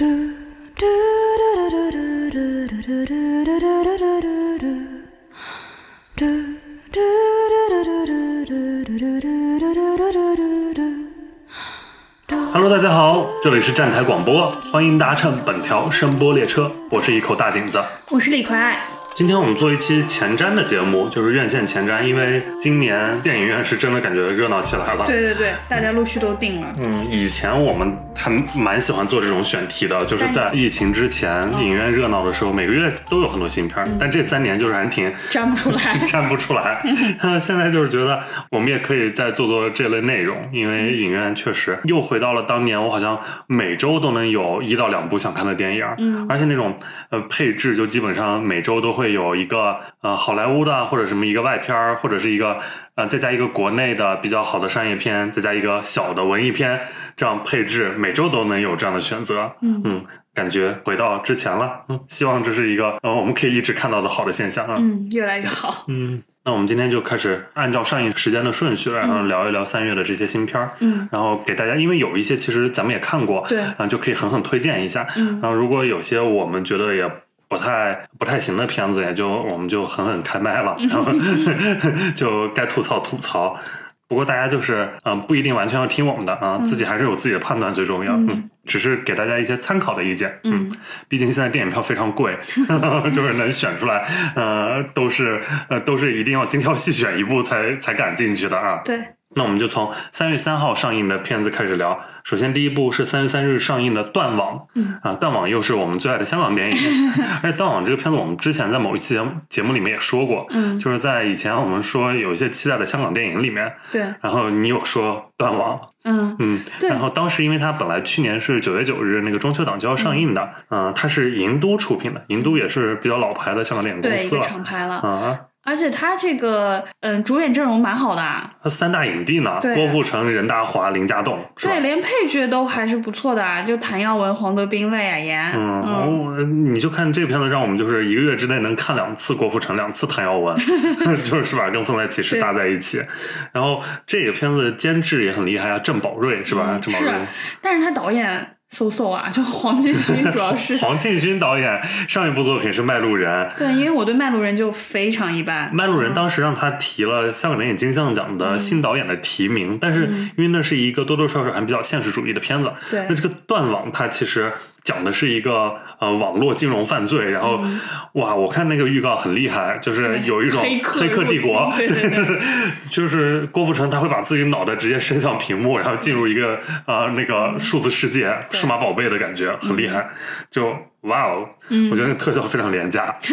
Hello，大家好，这里是站台广播，欢迎搭乘本条声波列车，我是一口大井子。我是李逵，今天我们做一期前瞻的节目，就是院线前瞻，因为今年电影院是真的感觉热闹起来了。对对对，大家陆续都定了。嗯，以前我们还蛮喜欢做这种选题的，就是在疫情之前，影院热闹的时候，每个月都有很多新片儿。但这三年就是还挺站不出来，站不出来。现在就是觉得我们也可以再做做这类内容，因为影院确实又回到了当年，我好像每周都能有一到两部想看的电影，嗯而且那种呃配置就基本上每周都会有一个呃好莱坞的或者什么一个外片儿，或者是一个呃再加一个国内的比较好的商业片，再加一个小的文艺片，这样配置每周都能有这样的选择。嗯嗯，感觉回到之前了。嗯，希望这是一个呃我们可以一直看到的好的现象啊。嗯，越来越好。嗯，那我们今天就开始按照上映时间的顺序，然后聊一聊三月的这些新片儿。嗯然后给大家，因为有一些其实咱们也看过，对啊，就可以狠狠推荐一下。嗯然后如果有些我们觉得也不太不太行的片子，也就我们就狠狠开麦了，然后 就该吐槽吐槽。不过大家就是嗯、不一定完全要听我们的啊，自己还是有自己的判断最重要。嗯嗯，只是给大家一些参考的意见。嗯，毕竟现在电影票非常贵，就是能选出来，呃，都是呃都是一定要精挑细选一部才才敢进去的啊。对，那我们就从三月三号上映的片子开始聊。首先，第一部是三月三日上映的《断网》。嗯啊，《断网》又是我们最爱的香港电影。而且，《断网》这个片子，我们之前在某一期节目节目里面也说过，嗯就是在以前我们说有一些期待的香港电影里面，对，然后你有说《断网》，嗯嗯，对然后当时因为它本来去年是九月九日那个中秋档就要上映的，嗯、它是银都出品的，银都也是比较老牌的香港电影公对，一个司了。厂牌了。啊，而且他这个嗯主演阵容蛮好的啊，他三大影帝呢，郭富城、任达华、林家栋，对，？连配角都还是不错的啊，就谭耀文、黄德斌、赖雅妍。嗯，嗯哦你就看这片子，让我们就是一个月之内能看两次郭富城，两次谭耀文，就是是吧？跟《风来骑士》搭在一起。然后这个片子监制也很厉害啊，郑宝瑞是吧？嗯郑宝瑞是。但是他导演嗖嗖啊，就黄建勋主要是。黄庆勋导演上一部作品是《卖路人》，对，因为我对卖路人就非常一般。卖路人当时让他提了香港电影金像奖的新导演的提名，但是嗯因为那是一个多多少少还比较现实主义的片子，对那这个断网它其实讲的是一个呃网络金融犯罪，然后、哇，我看那个预告很厉害，就是有一种黑客帝国，对 对对。就是郭富城他会把自己脑袋直接伸向屏幕，然后进入一个呃那个数字世界、数码宝贝的感觉，很厉害，就哇哦，嗯我觉得那个特效非常廉价。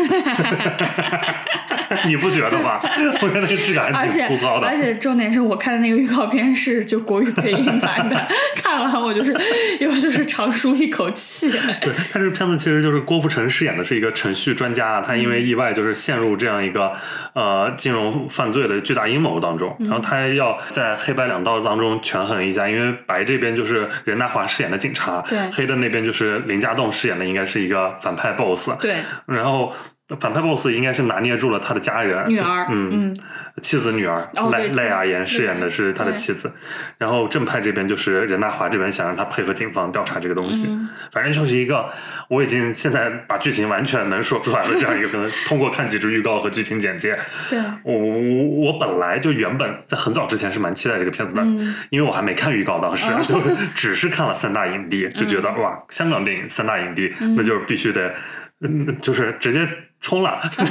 你不觉得吗？我觉得那个质感还挺粗糙的。而且重点是我看的那个预告片是就国语配音版的，看完我就是又就是长舒一口气。对，他这个片子其实就是郭富城饰演的是一个程序专家，他因为意外就是陷入这样一个呃金融犯罪的巨大阴谋当中，然后他要在黑白两道当中权衡一下，因为白这边就是任达华饰演的警察，对黑的那边就是林家栋饰演的应该是一个反派 boss，对，然后反派 boss 应该是拿捏住了他的家人，就女儿，嗯。嗯，妻子女儿赖赖雅妍饰演的是他的妻子，然后正派这边就是任达华这边想让他配合警方调查这个东西，嗯反正就是一个我已经现在把剧情完全能说出来了这样一个可能，通过看几支预告和剧情简介，对，我我我本来就原本在很早之前是蛮期待这个片子的，嗯因为我还没看预告，当时、哦就是 只是看了三大影帝，就觉得、哇，香港电影三大影帝，那就是必须得。嗯，就是直接冲了，但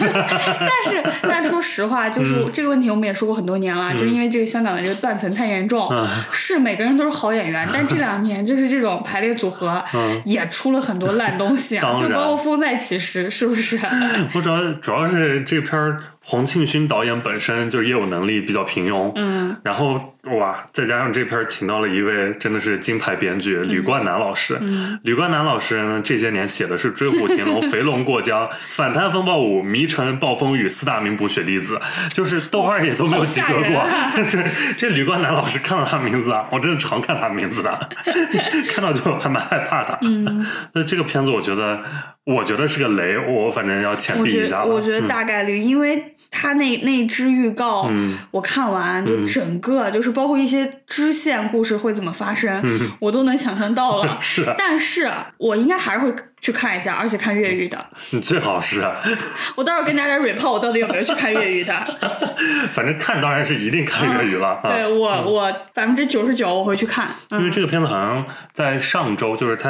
是但说实话，就是嗯。这个问题我们也说过很多年了，就因为这个香港的这个断层太严重，嗯。是每个人都是好演员，但这两年就是这种排列组合嗯。也出了很多烂东西啊，就包括《风再起时》，是不是？我主要主要是这片儿黄庆勋导演本身就是业务能力比较平庸，嗯。然后哇，再加上这片请到了一位真的是金牌编剧吕冠南老师。嗯。吕冠南老师呢，这些年写的是《追虎擒龙》《肥龙过江》《反贪风暴五》《迷城》《暴风雨》四大名捕雪滴子，就是豆瓣也都没有及格过。啊但 是这吕冠南老师看到他名字啊，我真的常看他名字的，看到就还蛮害怕的。嗯，那这个片子，我觉得，我觉得是个雷，我反正要浅避一下了。我觉得嗯大概率，因为他那那支预告，嗯我看完就整个、就是包括一些支线故事会怎么发生，嗯。我都能想象到了 是啊，但是我应该还是会去看一下，而且看粤语的。你 最好是啊，我到时候跟大家 report 我到底有没有去看粤语的。反正看当然是一定看粤语了。啊对我，我百分之九十九我会去看。嗯，因为这个片子好像在上周，就是它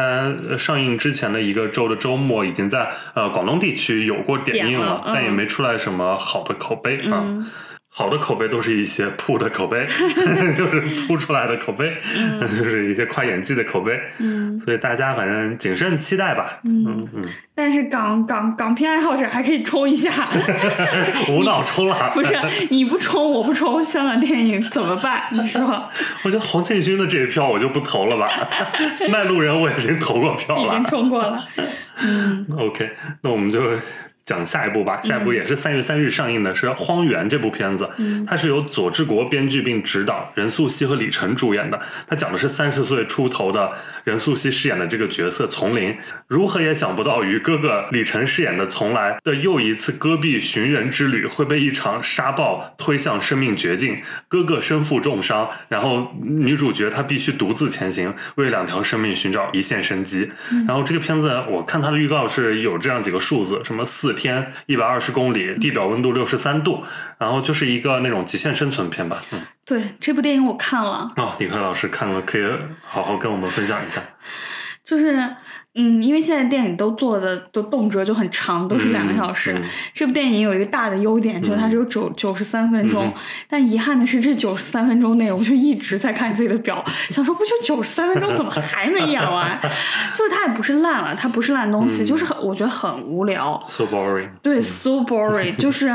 呃上映之前的一个周的周末，已经在呃广东地区有过点映点了嗯但也没出来什么好的口碑啊。嗯好的口碑都是一些铺的口碑，就是铺出来的口碑，就是一些夸演技的口碑。嗯，所以大家反正谨慎期待吧。嗯嗯，但是港港港片爱好者还可以冲一下，无脑冲了。不是你不冲我不冲，香港电影怎么办？你说我觉得黄建勋的这一票我就不投了吧。卖路人我已经投过票了已经。冲过了。嗯 OK，那我们就讲下一部吧。下一部也是三月三日上映的，是《荒原》这部片子。嗯它是由佐治国编剧并执导，任素汐和李晨主演的。它讲的是三十岁出头的任素汐饰演的这个角色丛林，如何也想不到与哥哥李晨饰演的从来的又一次戈壁寻人之旅会被一场沙暴推向生命绝境。哥哥身负重伤，然后女主角她必须独自前行，为两条生命寻找一线生机。然后这个片子我看它的预告是有这样几个数字，什么四天一百二十公里，地表温度六十三度，然后就是一个那种极限生存片吧。嗯，对，这部电影我看了，哦，李克老师看了，可以好好跟我们分享一下。就是嗯，因为现在电影都做的都动辄就很长，都是两个小时。嗯这部电影有一个大的优点，就是它只有九九十三分钟。嗯但遗憾的是，这九十三分钟内，我就一直在看自己的表，想说不就九十三分钟，怎么还没演完？就是它也不是烂了，它不是烂东西，嗯就是很我觉得很无聊。So boring。对，so boring，就是，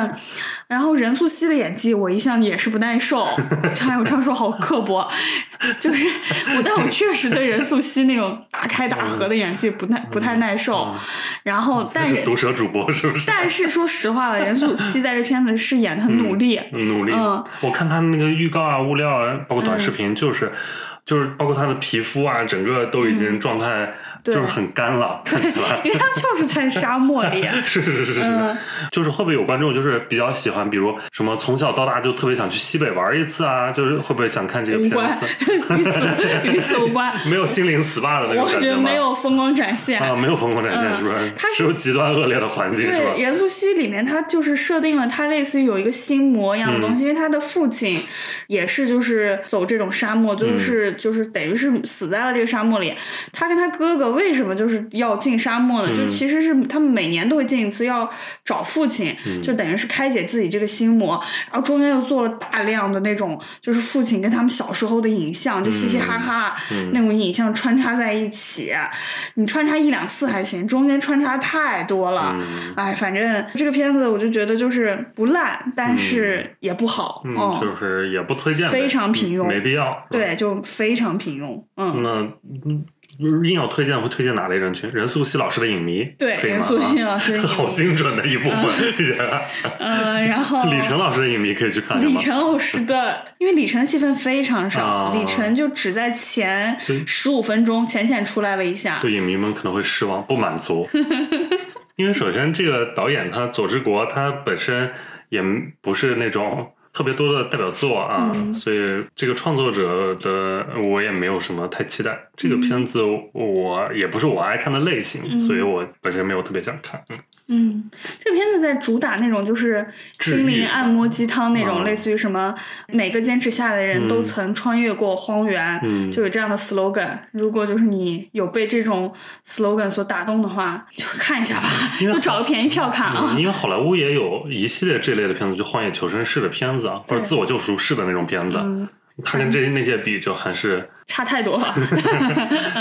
然后任素汐的演技我一向也是不耐受，还有这样说好刻薄，就是我，但我确实对任素汐那种大开大合的演技不太不太耐受，然后但是毒舌主播是不是？但是说实话了，任素汐在这片子是演的很努力，嗯努力。嗯我看他那个预告啊、物料啊，包括短视频，就是、就是包括他的皮肤啊，整个都已经状态就是很干了，看起来。因为他们就是在沙漠里，是是是是是，嗯就是会不会有观众就是比较喜欢，比如什么从小到大就特别想去西北玩一次啊，就是会不会想看这个片无关子？，与此与此无关。没有心灵 SPA 的那种我觉得感觉吗？没有风光展现，啊，没有风光展现，嗯是不是？它是有极端恶劣的环境，对，？严素汐里面，他就是设定了他类似于有一个心魔一样的东嗯西，因为他的父亲也是就是走这种沙漠，嗯就是、就是等于是死在了这个沙漠里。他跟他哥哥为什么就是要进沙漠呢？就嗯其实是他们每年都会进一次，要找父亲，嗯就等于是开解自己这个心魔。然后中间又做了大量的那种就是父亲跟他们小时候的影像，就嘻嘻哈哈、嗯那种影像穿插在一起。你穿插一两次还行，中间穿插太多了。嗯哎，反正这个片子我就觉得就是不烂，但是也不好，嗯，嗯，就是也不推荐，非常平庸嗯没必要。对，就非常平庸，嗯，那嗯硬要推荐，会推荐哪类人群？任素汐老师的影迷，对？任素汐老师好精准的一部分人啊。嗯，然后李晨老师的影迷可以去看看李？晨老师的，因为李晨戏份非常少，李晨就只在前十五分钟浅浅出来了一下就，影迷们可能会失望、不满足，因为首先这个导演他佐治国他本身也不是那种特别多的代表作啊，嗯所以这个创作者的我也没有什么太期待。这个片子我也不是我爱看的类型，嗯所以我本身没有特别想看。嗯嗯，这个片子在主打那种就是心灵按摩鸡汤那种，嗯类似于什么每个坚持下来的人都嗯曾穿越过荒原，嗯就有这样的 slogan。如果就是你有被这种 slogan 所打动的话，就看一下吧，就找个便宜票看啊嗯，。因为好莱坞也有一系列这类的片子，就荒野求生式的片子啊，或者自我救赎式的那种片子。嗯，它跟这那些比，就还是 差太多了。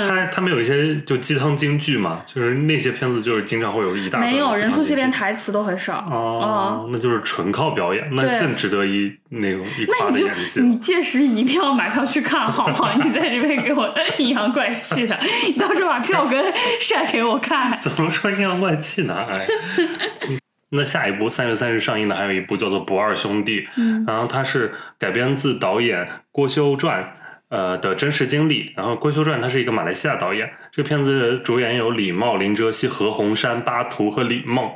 他他们有一些就鸡汤京剧嘛，就是那些片子就是经常会有一大段没有，鸡汤任素汐连台词都很少。哦，那就是纯靠表演，那更值得一那种一夸的演技。你届时一定要买票去看，好吗？你在这边给我 阴阳怪气的，你到时候把票根 晒给我看。怎么说阴阳怪气呢？哎，嗯那下一部三月三日上映的还有一部叫做《不二兄弟》，嗯然后它是改编自导演郭修传呃的真实经历。然后郭修传他是一个马来西亚导演，这个片子主演有李茂、林哲熙、何鸿燊、巴图和李梦。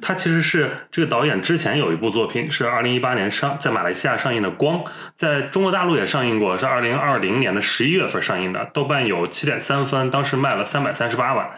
他其实是这个导演之前有一部作品是二零一八年上在马来西亚上映的《光》，在中国大陆也上映过，是二零二零年的十一月份上映的，豆瓣有七点三分，当时卖了三百三十八万。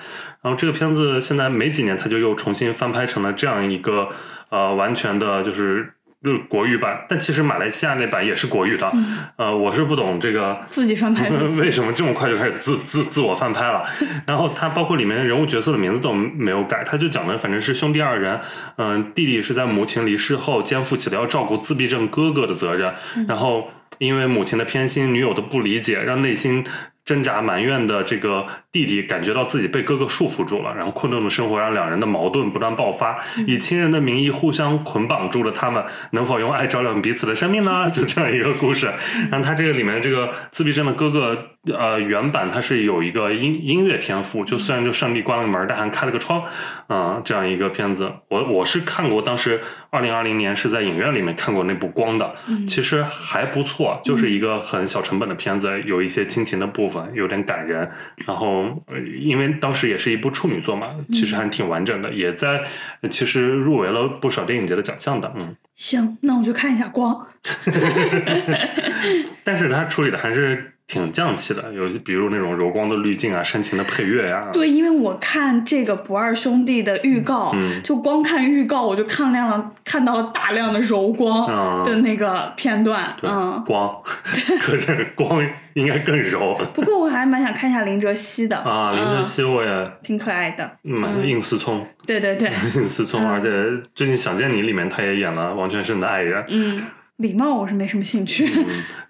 然后这个片子现在没几年，他就又重新翻拍成了这样一个呃完全的就是。就是国语版，但其实马来西亚那版也是国语的。呃，我是不懂这个 自己翻拍自己为什么这么快就开始自自自我翻拍了？然后他包括里面人物角色的名字都没有改，他就讲的反正是兄弟二人，嗯、弟弟是在母亲离世后肩负起了要照顾自闭症哥哥的责任，然后因为母亲的偏心、女友的不理解，让内心。挣扎埋怨的这个弟弟感觉到自己被哥哥束缚住了，然后困顿的生活让两人的矛盾不断爆发，以亲人的名义互相捆绑住了他们，能否用爱照亮彼此的生命呢？就这样一个故事。然后他这个里面这个自闭症的哥哥，呃，原版他是有一个音音乐天赋，就虽然就上帝关了个门，但还开了个窗，啊、这样一个片子。我我是看过，当时二零二零年是在影院里面看过那部《光》的，其实还不错，就是一个很小成本的片子，有一些亲情的部分。有点感人，然后呃因为当时也是一部处女作嘛，其实还挺完整的，也在其实入围了不少电影节的奖项的，嗯。行，那我就看一下光。但是他处理的还是挺匠气的，有比如那种柔光的滤镜啊、煽情的配乐呀、对，因为我看这个不二兄弟的预告，嗯就光看预告我就看亮了，看到了大量的柔光嗯的那个片段，对嗯。光，可见光应该更柔不过我还蛮想看一下林哲熙的啊。林哲熙我也挺可爱的，蛮嗯应思聪，对对对，硬思聪，嗯而且最近《想见你》里面他也演了王全胜的爱人。嗯，礼貌我是没什么兴趣，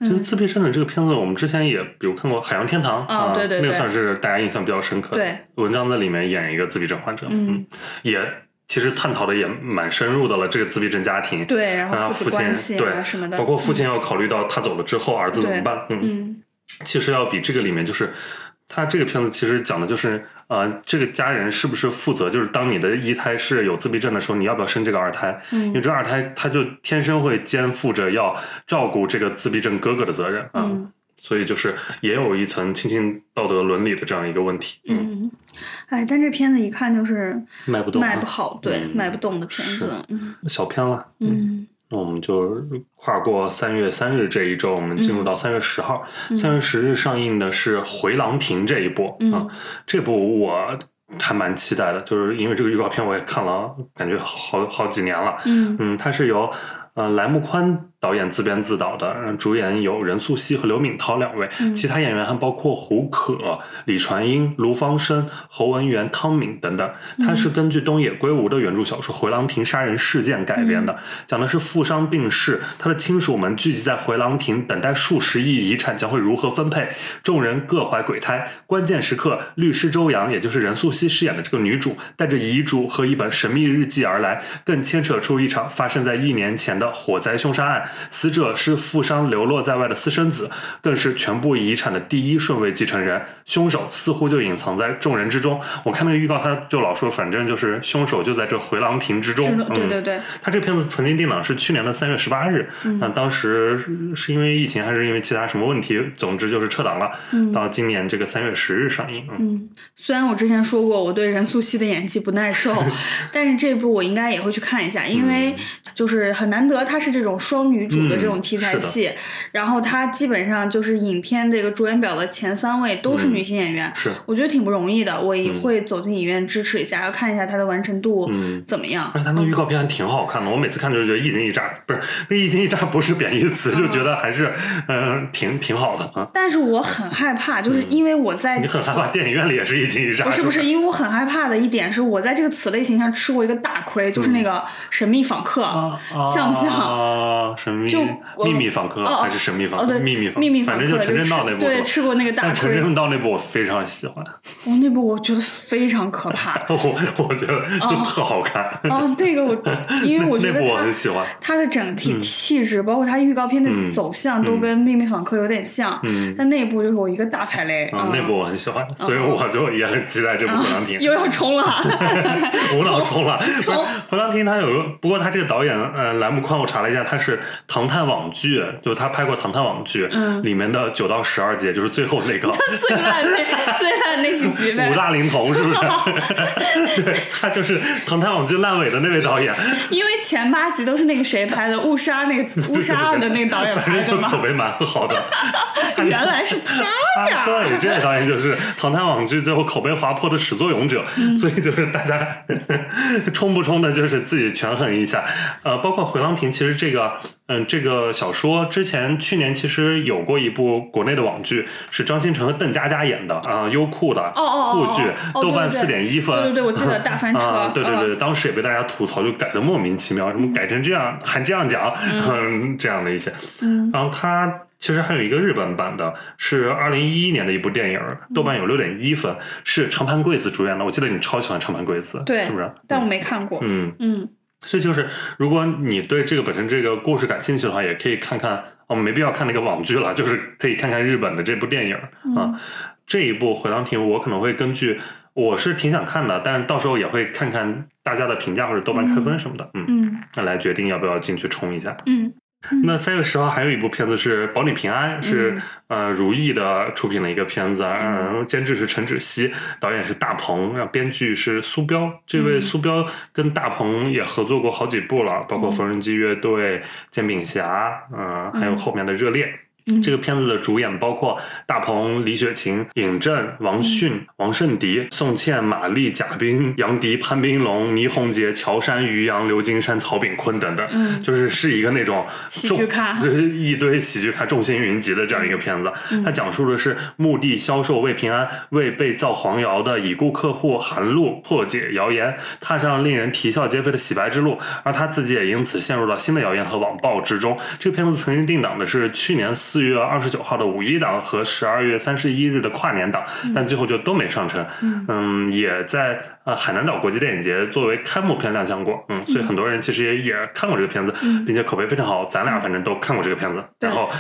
嗯，其实自闭症的这个片子，我们之前也比如看过《海洋天堂》哦啊，对对对。那个算是大家印象比较深刻的。对，文章在里面演一个自闭症患者，嗯，也其实探讨的也蛮深入的了，这个自闭症家庭。对，然啊，后父父亲对什么的，包括父亲要考虑到他走了之后，儿子怎么办？嗯，嗯。其实要比这个里面就是，他这个片子其实讲的就是，呃，这个家人是不是负责？就是当你的一胎是有自闭症的时候，你要不要生这个二胎？因为嗯。这二胎他就天生会肩负着要照顾这个自闭症哥哥的责任啊。嗯。所以就是也有一层亲情道德伦理的这样一个问题，嗯，嗯，哎，但这片子一看就是卖不动啊，卖不好，对，嗯。卖不动的片子，嗯。小片了，嗯那我们就跨过三月三日这一周，我们进入到三月十号。三、月十日上映的是《回廊亭》这一部，嗯啊，这部我还蛮期待的，就是因为这个预告片我也看了，感觉好好几年了。嗯嗯，它是由呃莱木宽导演自编自导的，呃主演有任素汐和刘敏涛两位，嗯其他演员还包括胡可、李传英、卢芳生、侯文元、汤敏等等。它是根据东野圭吾的原著小说《回廊亭杀人事件》改编的，讲的是富商病逝，他的亲属们聚集在回廊亭，等待数十亿遗产将会如何分配，众人各怀鬼胎。关键时刻，律师周洋，也就是任素汐饰演的这个女主，带着遗嘱和一本神秘日记而来，更牵扯出一场发生在一年前的火灾凶杀案。死者是富商流落在外的私生子，更是全部遗产的第一顺位继承人。凶手似乎就隐藏在众人之中。我看那个预告，他就老说，反正就是凶手就在这回廊亭之中。对嗯对对，他这片子曾经定档是去年的三月十八日，嗯啊，当时是是因为疫情还是因为其他什么问题，总之就是撤档了，嗯到今年这个三月十日上映。嗯嗯，虽然我之前说过我对任素汐的演技不耐受，但是这部我应该也会去看一下，因为就是很难得，它是这种双女主的这种题材嗯戏，然后它基本上就是影片这个主演表的前三位都是女性演员，是，我觉得挺不容易的，我也会走进影院支持一下，要看一下它的完成度嗯。怎么样。而且他那预告片还挺好看的，我每次看就觉得一惊一乍，不是那一惊一乍不是贬义词，就觉得还是嗯、呃挺挺好的啊。但是我很害怕，就是因为我在你很害怕电影院里也是一惊一乍，不是不是，因为我很害怕的一点是我在这个此类型上吃过一个大亏，就是那个《神秘访客》啊，像不像？啊，神秘秘密访客还是神秘访哦，客？对，秘密秘密访客反正就陈正道那部对，吃过那个大但陈亏。正道那部我非常喜欢，哦，那部我觉得非常可怕。我我觉得就特好看，哦，那个我，因为我觉那部我很喜欢。它的整体气质，包括它预告片的嗯走向，都跟《秘密访客》有点像。嗯但那部就是我一个大踩雷。啊，嗯那部我很喜欢，所以我就也很期待这部《回廊亭》。又要冲了。无脑冲了。冲回廊亭它有个，不过它这个导演呃栏目宽，我查了一下，他是唐探网剧，就他拍过唐探网剧，嗯里面的九到十二集，就是最后那个 最烂那最烂那几集呗 五。大灵童，是不是？对，他就是唐探网剧烂尾的那位导演，因为前八集都是那个谁拍的，误杀那个误杀二的那个导演反拍的嘛正就口。碑蛮好的。原来是他啊，呀！对，这位导演就是唐探网剧最后口碑滑坡的始作俑者，嗯所以就是大家冲不冲的，就是自己权衡一下。呃，包括回廊亭，其实这个，嗯，这个小说之前去年其实有过一部国内的网剧，是张新成和邓家佳演的啊、优酷的哦哦哦酷剧，哦豆瓣四点一分。对对对，我记得 大翻车。啊，对对嗯对，当时也被大家吐槽，就改的莫名其妙，什么改成这样，还这样讲，嗯，这样的一些。嗯然后它其实还有一个日本版的，是二零一一年的一部电影，豆瓣有六点一分，是长盘贵子主演的。我记得你超喜欢长盘贵子，对是不是？但我没看过。嗯，嗯所以就是如果你对这个本身这个故事感兴趣的话，也可以看看。哦，没必要看那个网剧了，就是可以看看日本的这部电影嗯啊。这一部《回廊亭》，我可能会根据我是挺想看的，但是到时候也会看看大家的评价或者豆瓣开分什么的，嗯，嗯那来决定要不要进去冲一下。嗯那三月十号还有一部片子是《保你平安》，是、呃如意的出品的一个片子，嗯、监制是陈芷溪，导演是大鹏，然后编剧是苏彪。这位嗯。苏彪跟大鹏也合作过好几部了，包括嗯。缝纫机乐队、煎饼侠，嗯、还有后面的热烈。嗯，这个片子的主演包括大鹏、李雪琴、尹正、王迅、嗯王圣迪、宋茜、马丽、贾冰、杨迪、潘斌龙、倪虹洁、乔杉、于洋、刘金山、曹炳坤等等，嗯。就是是一个那种众喜剧咖。就是一堆喜剧咖众星云集的这样一个片子。嗯。它讲述的是墓地销售魏平安为被造黄谣的已故客户韩露破解谣言，踏上令人啼笑皆非的洗白之路，而他自己也因此陷入了新的谣言和网暴之中。这个片子曾经定档的是去年四月二十九号的五一档和十二月三十一日的跨年档，但最后就都没上成。嗯嗯，也在呃海南岛国际电影节作为开幕片亮相过。嗯，所以很多人其实也也看过这个片子，嗯并且口碑非常好。咱俩反正都看过这个片子。然后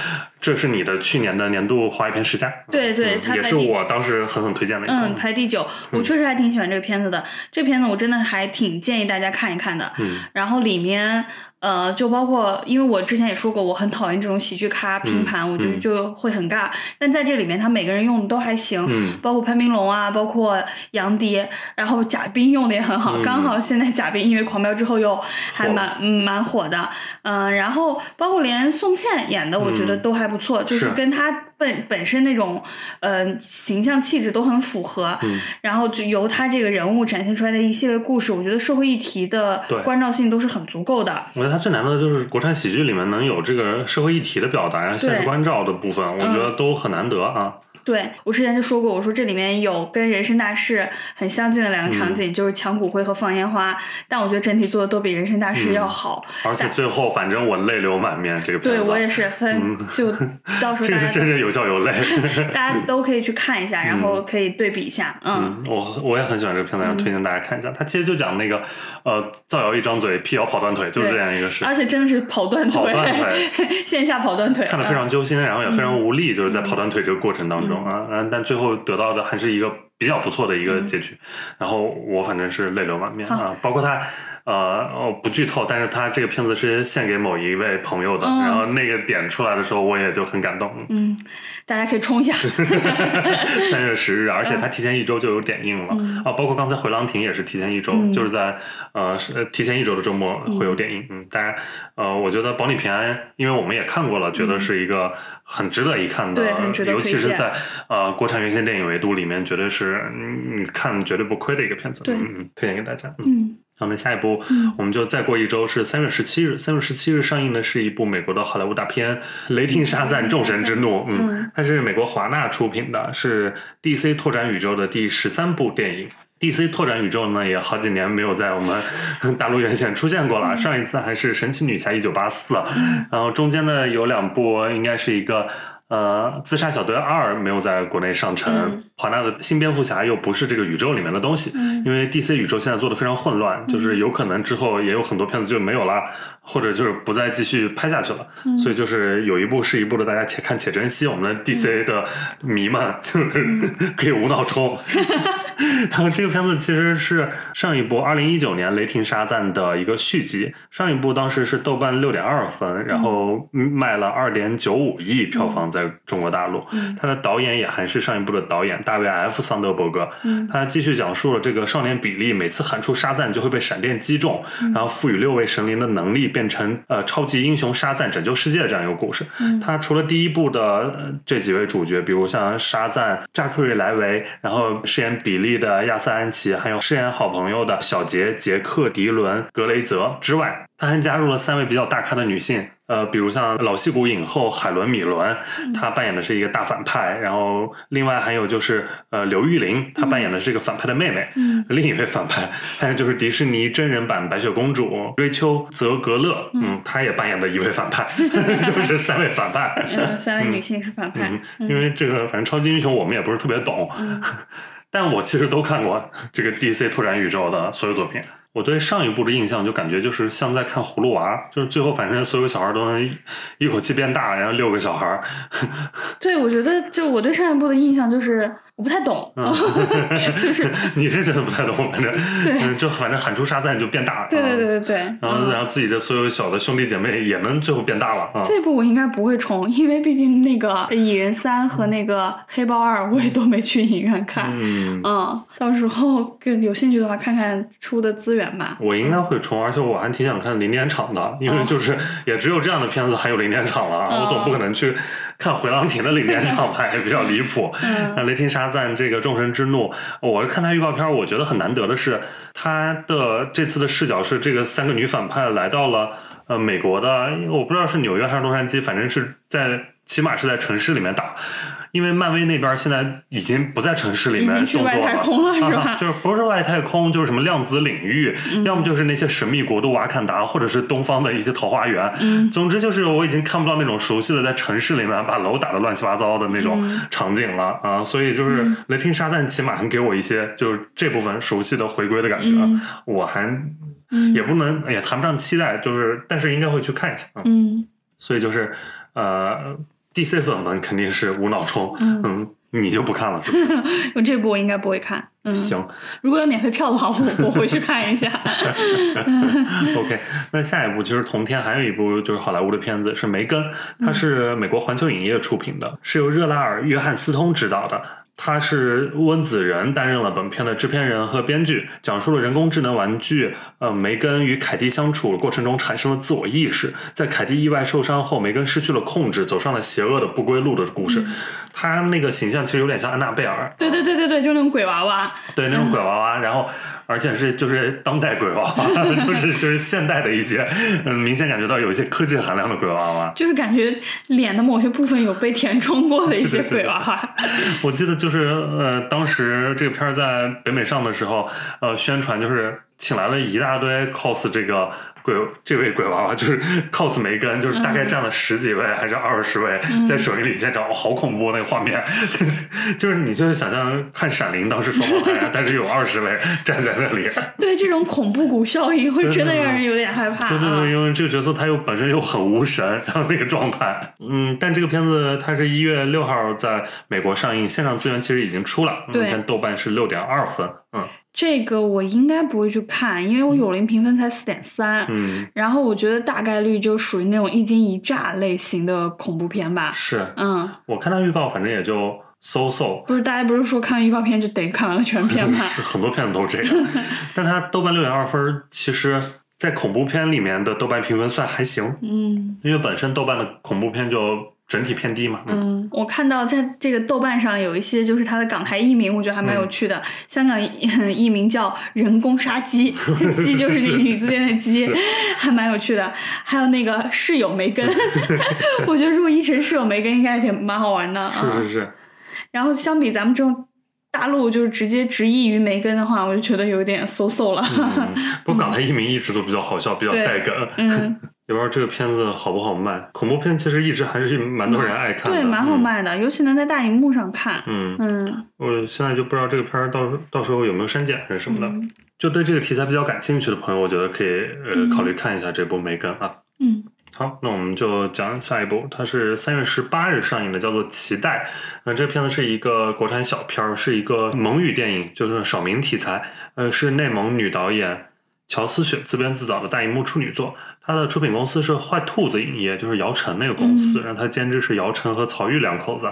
这是你的去年的年度华语片十佳，对对嗯也是我当时狠狠推荐的一部。嗯，排第九，我确实还挺喜欢这个片子的。这片子我真的还挺建议大家看一看的。嗯然后里面呃，就包括因为我之前也说过，我很讨厌这种喜剧咖拼盘，我觉得嗯就会很尬。但在这里面，他每个人用的都还行，嗯包括潘斌龙啊，包括杨迪，然后贾冰用的也很好。嗯刚好现在贾冰因为《狂飙》之后又还火蛮嗯蛮火的，嗯、然后包括连宋茜演的，我觉得嗯都还不错，就是是跟他本本身那种呃形象气质都很符合。嗯然后就由他这个人物展现出来的一系列故事，我觉得社会议题的对关照性都是很足够的。我觉得他最难的就是国产喜剧里面能有这个社会议题的表达然后、现实关照的部分，我觉得都很难得啊。对我之前就说过，我说这里面有跟人生大事很相近的两个场嗯景，就是抢骨灰和放烟花，但我觉得整体做的都比人生大事要好。而且最后，反正我泪流满面，这个片子，对我也是，所以就到时候这大家是真正有笑有泪。大家都可以去看一下，然后可以对比一下。嗯嗯，我我也很喜欢这个片子，然后推荐大家看一下。它其实就讲那个呃，造谣一张嘴，辟谣跑断腿，就是这样一个事而。且真的是跑断腿，跑断腿线下跑断腿，看得非常揪心，然后也非常无力，就是在嗯跑断腿这个过程当中啊，然后但最后得到的还是一个比较不错的一个结局。然后我反正是泪流满面啊，包括他呃，哦不剧透，但是他这个片子是献给某一位朋友的，嗯然后那个点出来的时候，我也就很感动。嗯，大家可以冲一下。三月十日，而且它提前一周就有点映了、嗯啊，包括刚才回廊亭也是提前一周，嗯就是在呃提前一周的周末会有点映。嗯，大家呃，我觉得《保你平安》，因为我们也看过了，觉得是一个很值得一看的，尤其是在呃国产原先电影维度里面，绝对是嗯你看绝对不亏的一个片子。嗯，推荐给大家。嗯。嗯然后呢，下一部嗯我们就再过一周是三月十七日，三月十七日上映的是一部美国的好莱坞大片《雷霆沙赞：众神之怒》。嗯嗯，它是美国华纳出品的，是 DC 拓展宇宙的第十三部电影。DC 拓展宇宙呢，也好几年没有在我们大陆院线出现过了。上一次还是神奇女侠一九八四，然后中间呢有两部，应该是一个呃自杀小队二没有在国内上成。嗯华纳的新蝙蝠侠又不是这个宇宙里面的东西，嗯因为 DC 宇宙现在做的非常混乱，就是有可能之后也有很多片子就没有了，或者就是不再继续拍下去了。嗯所以就是有一部是一部的，大家且看且珍惜。我们的 DC 的迷们就是 可以无脑冲。然后这个片子其实是上一部二零一九年《雷霆沙赞》的一个续集，上一部当时是豆瓣六点二分，然后卖了二点九五亿票房在中国大陆。嗯他的导演也还是上一部的导演大卫 F 桑德伯格，嗯他继续讲述了这个少年比利每次喊出沙赞就会被闪电击中，嗯然后赋予六位神灵的能力，变成呃超级英雄沙赞拯救世界的这样一个故事。嗯他除了第一部的呃这几位主角，比如像沙赞、扎克瑞莱维，然后饰演比利的亚瑟安琪，还有饰演好朋友的小杰、杰克、迪伦、格雷泽之外，他还加入了三位比较大咖的女性。呃，比如像老戏骨影后海伦·米伦，她扮演的是一个大反派，然后另外还有就是呃刘玉玲，她扮演的是这个反派的妹妹，嗯另一位反派，还有就是迪士尼真人版白雪公主瑞秋·泽格勒，嗯，她也扮演的一位反派，就是三位反派。嗯，三位女性是反派。嗯，因为这个反正超级英雄我们也不是特别懂，嗯 但我其实都看过这个 DC 拓展宇宙的所有作品。我对上一部的印象就感觉就是像在看葫芦娃，就是最后反正所有小孩都能一口气变大，然后六个小孩，对，我觉得就我对上一部的印象就是我不太懂，嗯 就是 你是真的不太懂，反正对嗯，就反正喊出沙赞就变大，对对对啊对对。然后然后自己的所有小的兄弟姐妹也能最后变大了啊。这部我应该不会冲，因为毕竟那个《蚁人三》和那个《黑豹二》我也都没去影院看。嗯，嗯，到时候更有兴趣的话，看看出的资源吧。我应该会冲，而且我还挺想看零点场的，因为哦就是也只有这样的片子还有零点场了，哦我总不可能去看回廊亭的零点场吧，也比较离谱。嗯那雷霆沙赞这个众神之怒，我看他预告片，我觉得很难得的是，他的这次的视角是这个三个女反派来到了呃美国的，我不知道是纽约还是洛杉矶，反正是在起码是在城市里面打。因为漫威那边现在已经不在城市里面去动作了，外太空了是吧？啊 就是不是外太空，就是什么量子领域，嗯。要么就是那些神秘国度瓦坎达，或者是东方的一些桃花源。嗯。总之就是我已经看不到那种熟悉的在城市里面把楼打得乱七八糟的那种嗯。场景了、啊，所以就是嗯。雷霆沙赞起码还给我一些就是这部分熟悉的回归的感觉，嗯。我还嗯。也不能也谈不上期待，就是但是应该会去看一下啊。嗯。所以就是呃，DC 粉们肯定是无脑冲，嗯嗯，你就不看了是吧？我 这部我应该不会看。嗯，行。如果有免费票的话，我我回去看一下。OK，那下一部其实同天还有一部就是好莱坞的片子是《梅根》，它是美国环球影业出品的，是由热拉尔·约翰斯通执导的。他是温子仁担任了本片的制片人和编剧，讲述了人工智能玩具呃梅根与凯蒂相处过程中产生了自我意识，在凯蒂意外受伤后，梅根失去了控制，走上了邪恶的不归路的故事。他那个形象其实有点像安娜贝尔，对对对对对，就那种鬼娃娃。对那种鬼娃娃，然后而且是就是当代鬼娃娃，就是就是现代的一些，嗯，明显感觉到有一些科技含量的鬼娃娃。就是感觉脸的某些部分有被填充过的一些鬼娃娃，我记得就是呃，当时这个片儿在北美上的时候，呃，宣传就是请来了一大堆 cos 这个。鬼这位鬼娃娃就是 cos 梅根，就是大概占了十几位还是二十位，在首映礼现场，好恐怖那个画面，就是你就是想象看《闪灵》当时双胞胎，但是有二十位站在那里，对这种恐怖谷效应会真的让人有点害怕对对对，啊。因为这个角色他又本身又很无神，然后那个状态，嗯，但这个片子它是一月六号在美国上映，线上资源其实已经出了，目前豆瓣是六点二分，嗯这个我应该不会去看，因为我有灵评分才四点三。嗯，然后我觉得大概率就属于那种一惊一乍类型的恐怖片吧。是嗯，我看它预告，反正也就 so so，不是大家不是说看完预告片就得看完了全片吗？是很多片子都这样，但它豆瓣六点二分，其实在恐怖片里面的豆瓣评分算还行，嗯因为本身豆瓣的恐怖片就整体偏低嘛，嗯嗯，我看到在这个豆瓣上有一些就是它的港台译名，我觉得还蛮有趣的。香港译译 名叫“人工杀鸡”，鸡就是那女字边的鸡，还蛮有趣的。还有那个室友梅根，我觉得如果译成室友梅根，应该也挺蛮好玩的。是啊是是，然后相比咱们这种大陆就是直接直译于梅根的话，我就觉得有点 so so 了。嗯，不过港台译名一直都比较好笑，比较带梗，嗯，也不知道这个片子好不好卖。恐怖片其实一直还是蛮多人爱看的，对，蛮好嗯。卖的，尤其能在大荧幕上看。嗯，嗯我现在就不知道这个片儿到到时候有没有删减还是什么的。嗯就对这个题材比较感兴趣的朋友，我觉得可以呃嗯考虑看一下这部《梅根》啊。嗯好，那我们就讲下一部，它是三月十八日上映的，叫做《脐带》。那这片子是一个国产小片儿，是一个蒙语电影，就是少民题材。呃，是内蒙女导演乔思雪自编自导的大荧幕处女作。它的出品公司是坏兔子影业，就是姚晨那个公司。然后它监制是姚晨和曹郁两口子。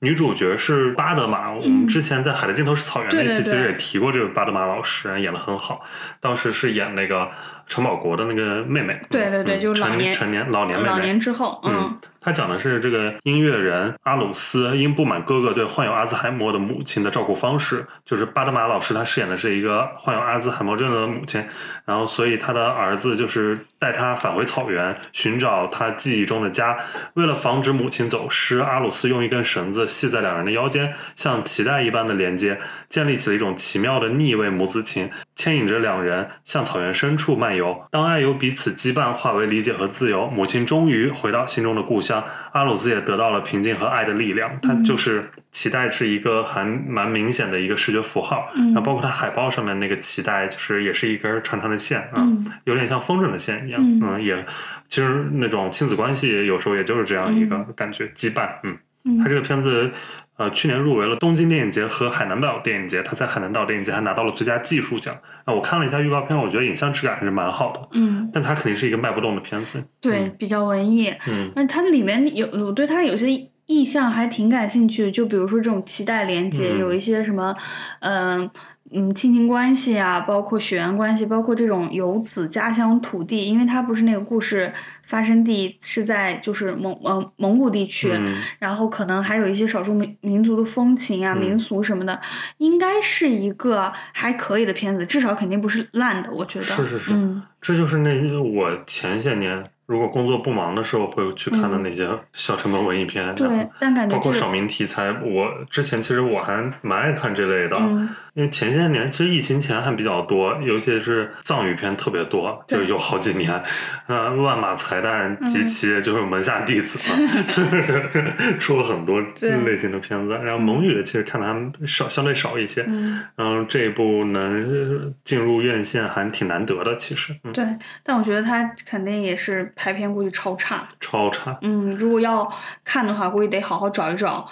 女主角是巴德玛，我们之前在《海的尽头是草原》那期其实也提过这个巴德玛老师，演的很好。当时是演那个。陈宝国的那个妹妹，对对对，就是老年成年老年妹妹，老年之后，嗯，他讲的是这个音乐人阿鲁斯因不满哥哥对患有阿兹海默的母亲的照顾方式，就是巴德玛老师他饰演的是一个患有阿兹海默症的母亲，然后所以他的儿子就是带他返回草原寻找他记忆中的家，为了防止母亲走失，阿鲁斯用一根绳子系在两人的腰间，像脐带一般的连接，建立起了一种奇妙的逆位母子情，牵引着两人向草原深处漫。游当爱由彼此羁绊化为理解和自由，母亲终于回到心中的故乡，阿鲁兹也得到了平静和爱的力量。他就是脐带，是一个还蛮明显的一个视觉符号。嗯，包括它海报上面那个脐带，就是也是一根长长的线啊，有点像风筝的线一样。嗯，也其实那种亲子关系有时候也就是这样一个感觉羁绊。嗯，他这个片子。呃，去年入围了东京电影节和海南岛电影节，他在海南岛电影节还拿到了最佳技术奖。啊，我看了一下预告片，我觉得影像质感还是蛮好的。嗯，但它肯定是一个卖不动的片子。对，比较文艺。嗯，而它里面有，我对它有些意象还挺感兴趣的，就比如说这种脐带连接，有一些什么，嗯。嗯，亲情关系啊，包括血缘关系，包括这种游子家乡土地，因为它不是那个故事发生地是在就是蒙呃蒙古地区，然后可能还有一些少数民民族的风情啊、民俗什么的，应该是一个还可以的片子，至少肯定不是烂的，我觉得。是是是，这就是那我前些年。如果工作不忙的时候，会去看的那些小成本文艺片，对，但感觉包括少民题材，我之前其实我还蛮爱看这类的，因为前些年其实疫情前还比较多，尤其是藏语片特别多，就有好几年，啊，万马才旦及其就是门下弟子，出了很多类型的片子，然后蒙语的其实看的还少，相对少一些，然后这一部能进入院线还挺难得的，其实，对，但我觉得他肯定也是。排片估计超差，超差。嗯，如果要看的话，估计得好好找一找，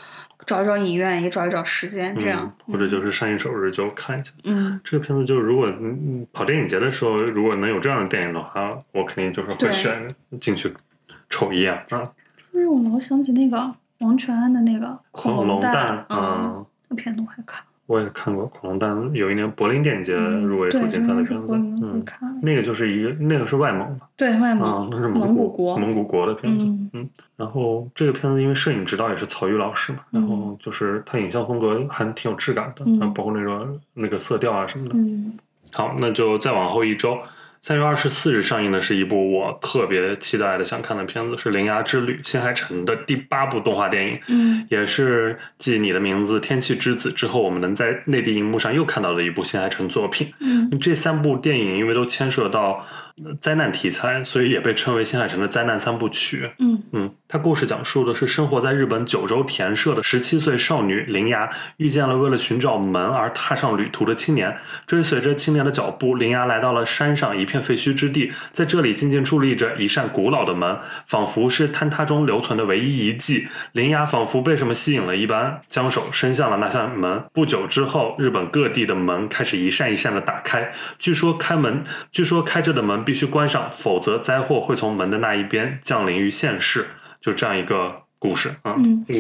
找一找影院，也找一找时间，这样。或者就是上映首日就看一下。嗯，这个片子就是如果跑电影节的时候，如果能有这样的电影的话，我肯定就是会选进去瞅一眼啊。因为我老想起那个王全安的那个《恐龙蛋》，嗯，那片子我还看。我也看过《恐龙蛋》，有一年柏林电影节入围主竞赛的片子，嗯，那个就是一个，那个是外蒙的，对外蒙，那是蒙古国，蒙古国的片子，嗯，然后这个片子因为摄影指导也是曹禺老师嘛，然后就是他影像风格还挺有质感的，然后包括那个那个色调啊什么的，嗯，好，那就再往后一周。三月二十四日上映的是一部我特别期待的、想看的片子，是《铃芽之旅》新海诚的第八部动画电影，嗯，也是继《你的名字》《天气之子》之后，我们能在内地荧幕上又看到的一部新海诚作品。嗯，这三部电影因为都牵涉到。灾难题材，所以也被称为新海诚的灾难三部曲。嗯嗯，他故事讲述的是生活在日本九州田舍的十七岁少女铃芽，遇见了为了寻找门而踏上旅途的青年。追随着青年的脚步，铃芽来到了山上一片废墟之地，在这里静静伫立着一扇古老的门，仿佛是坍塌中留存的唯一遗迹。铃芽仿佛被什么吸引了一般，将手伸向了那扇门。不久之后，日本各地的门开始一扇一扇的打开。据说开门，据说开着的门。必须关上，否则灾祸会从门的那一边降临于现世。就这样一个。故事啊，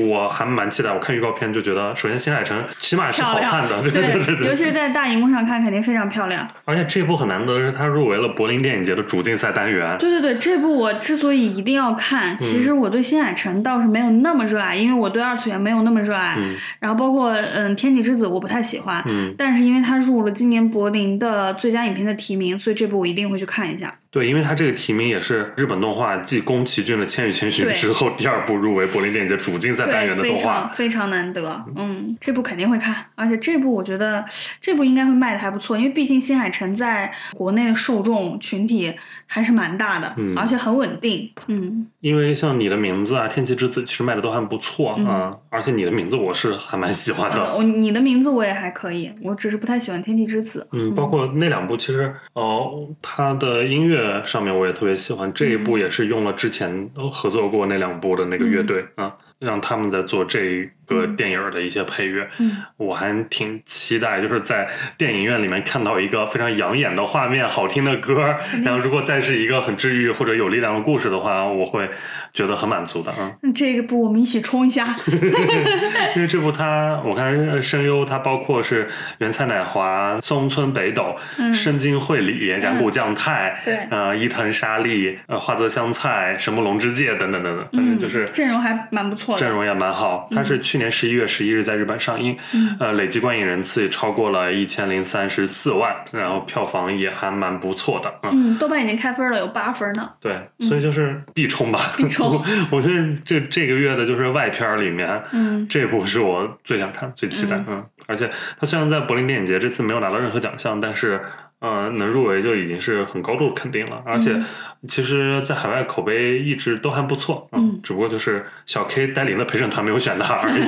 我还蛮期待。我看预告片就觉得，首先新海诚起码是好看的，对对对，尤其是在大荧幕上看，肯定非常漂亮。而且这部很难得是，它入围了柏林电影节的主竞赛单元。对对对，这部我之所以一定要看，其实我对新海诚倒是没有那么热爱，因为我对二次元没有那么热爱。然后包括嗯，《天气之子》我不太喜欢，但是因为它入了今年柏林的最佳影片的提名，所以这部我一定会去看一下。对，因为它这个提名也是日本动画继宫崎骏的《千与千寻》之后第二部入围柏林电影节主竞赛单元的动画，非常非常难得。嗯，这部肯定会看，而且这部我觉得这部应该会卖的还不错，因为毕竟新海诚在国内的受众群体还是蛮大的，而且很稳定。嗯，因为像你的名字啊，《天气之子》其实卖的都还不错啊，而且你的名字我是还蛮喜欢的。我你的名字我也还可以，我只是不太喜欢《天气之子》。嗯，包括那两部其实哦，它的音乐。乐上面我也特别喜欢，这一部也是用了之前合作过那两部的那个乐队啊。让他们在做这个电影的一些配乐，嗯，我还挺期待，就是在电影院里面看到一个非常养眼的画面、好听的歌，然后如果再是一个很治愈或者有力量的故事的话，我会觉得很满足的啊。这个部我们一起冲一下，因为这部它我看声优它包括是原菜乃华、松村北斗、深津绘里、染谷将太，对，呃，伊藤沙莉、呃，花泽香菜、神木龙之介等等等等，反正就是阵容还蛮不错的，阵容也蛮好。它是去年十一月十一日在日本上映，呃，累计观影人次也超过了一千零三十四万，然后票房也还蛮不错的嗯，豆瓣已经开分了，有八分呢。对，所以就是必冲吧，必冲。我觉得这这个月的就是外片里面，嗯，这部是我最想看、最期待，嗯。而且它虽然在柏林电影节这次没有拿到任何奖项，但是。呃，能入围就已经是很高度肯定了，而且其实，在海外口碑一直都还不错，嗯，只不过就是小 K 带领的陪审团没有选他而已。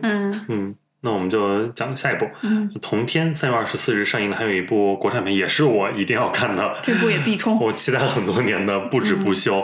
嗯 嗯。那我们就讲下一部。嗯，同天三月二十四日上映的还有一部国产片，也是我一定要看的。这部也必冲。我期待了很多年的《不止不休》。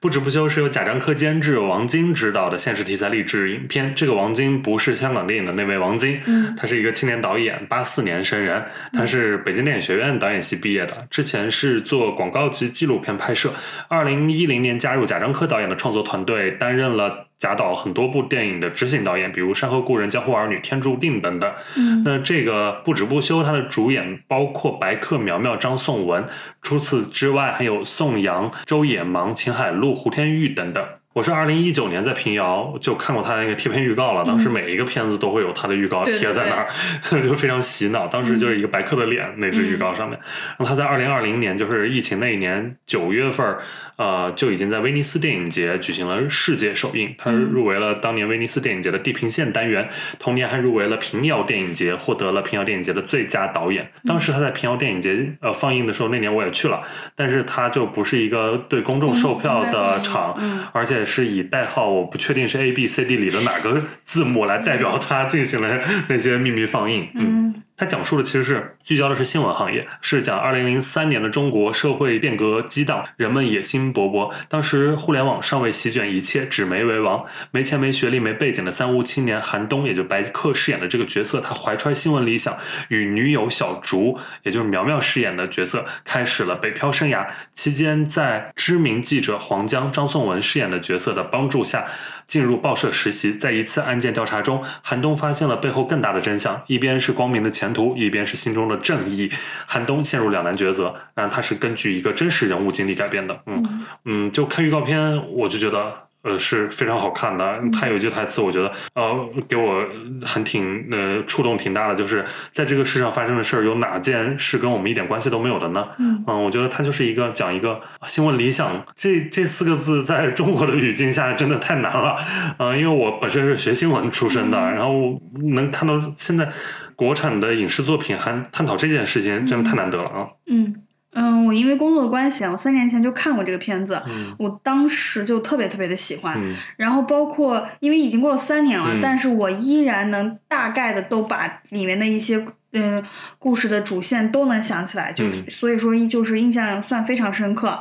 不止不休是由贾樟柯监制、王晶执导的现实题材励志影片。这个王晶不是香港电影的那位王晶，嗯，他是一个青年导演，八四年生人，他是北京电影学院导演系毕业的，之前是做广告及纪录片拍摄。二零一零年加入贾樟柯导演的创作团队，担任了。贾导很多部电影的执行导演，比如《山河故人》《江湖儿女》《天注定》等等。嗯，那这个不止不休，他的主演包括白客、苗苗、张颂文，除此之外还有宋阳、周野芒、秦海璐、胡天玉等等。我是二零一九年在平遥就看过他的那个贴片预告了，当时每一个片子都会有他的预告贴在那儿，就非常洗脑。当时就是一个白客的脸那只预告上面。然后他在二零二零年，就是疫情那一年九月份，呃，就已经在威尼斯电影节举行了世界首映，他入围了当年威尼斯电影节的地平线单元，同年还入围了平遥电影节，获得了平遥电影节的最佳导演。当时他在平遥电影节呃放映的时候，那年我也去了，但是他就不是一个对公众售票的场，而且。是以代号我不确定是 A B C D 里的哪个字母来代表它进行了那些秘密放映，嗯。它讲述的其实是聚焦的是新闻行业，是讲二零零三年的中国社会变革激荡，人们野心勃勃。当时互联网尚未席卷一切，纸媒为王。没钱、没学历、没背景的三无青年韩东，也就白客饰演的这个角色，他怀揣新闻理想，与女友小竹，也就是苗苗饰演的角色，开始了北漂生涯。期间，在知名记者黄江、张颂文饰演的角色的帮助下。进入报社实习，在一次案件调查中，韩东发现了背后更大的真相：一边是光明的前途，一边是心中的正义。韩东陷入两难抉择。然后他是根据一个真实人物经历改编的。嗯嗯，就看预告片，我就觉得。呃，是非常好看的。他有一句台词，我觉得呃，给我很挺呃触动挺大的，就是在这个世上发生的事儿，有哪件是跟我们一点关系都没有的呢？嗯，我觉得他就是一个讲一个新闻理想，这这四个字在中国的语境下真的太难了。嗯，因为我本身是学新闻出身的，然后能看到现在国产的影视作品还探讨这件事情，真的太难得了啊。嗯。嗯，我因为工作的关系啊，我三年前就看过这个片子，我当时就特别特别的喜欢。然后包括因为已经过了三年了，但是我依然能大概的都把里面的一些嗯故事的主线都能想起来，就所以说就是印象算非常深刻。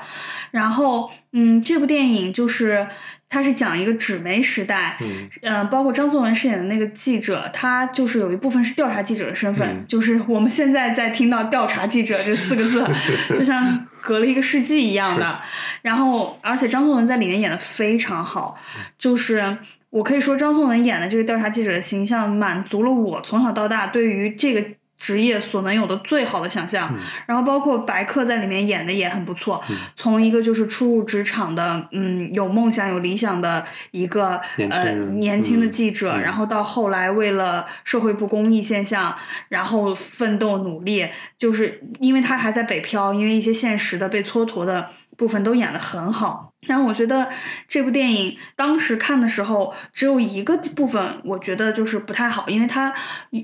然后嗯，这部电影就是。它是讲一个纸媒时代，嗯，包括张颂文饰演的那个记者，他就是有一部分是调查记者的身份，就是我们现在在听到“调查记者”这四个字，就像隔了一个世纪一样的。然后，而且张颂文在里面演的非常好，就是我可以说张颂文演的这个调查记者的形象，满足了我从小到大对于这个。职业所能有的最好的想象，然后包括白客在里面演的也很不错。从一个就是初入职场的，嗯，有梦想、有理想的一个呃年轻的记者，然后到后来为了社会不公义现象，然后奋斗努力，就是因为他还在北漂，因为一些现实的被蹉跎的部分都演得很好。然后我觉得这部电影当时看的时候，只有一个部分我觉得就是不太好，因为它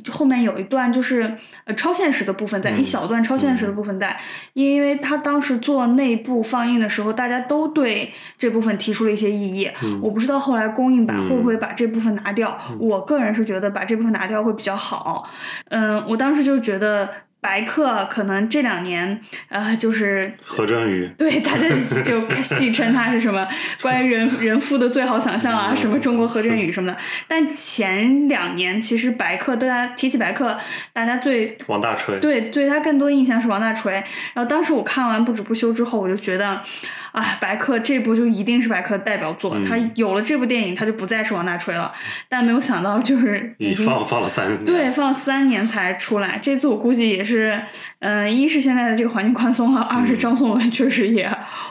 后面有一段就是呃超现实的部分在，一小段超现实的部分在，因为他当时做内部放映的时候，大家都对这部分提出了一些异议，我不知道后来公映版会不会把这部分拿掉，我个人是觉得把这部分拿掉会比较好，嗯，我当时就觉得。白客可能这两年呃就是何振宇，对大家就 戏称他是什么关于人人夫的最好想象啊，什么中国何振宇什么的。但前两年其实白客大家提起白客，大家最王大锤，对对他更多印象是王大锤。然后当时我看完《不止不休》之后，我就觉得，啊，白客这部就一定是白客的代表作。他有了这部电影，他就不再是王大锤了。但没有想到，就是已经放放了三年，对，放了三年才出来。这次我估计也是，嗯，一是现在的这个环境宽松了，二是张颂文确实也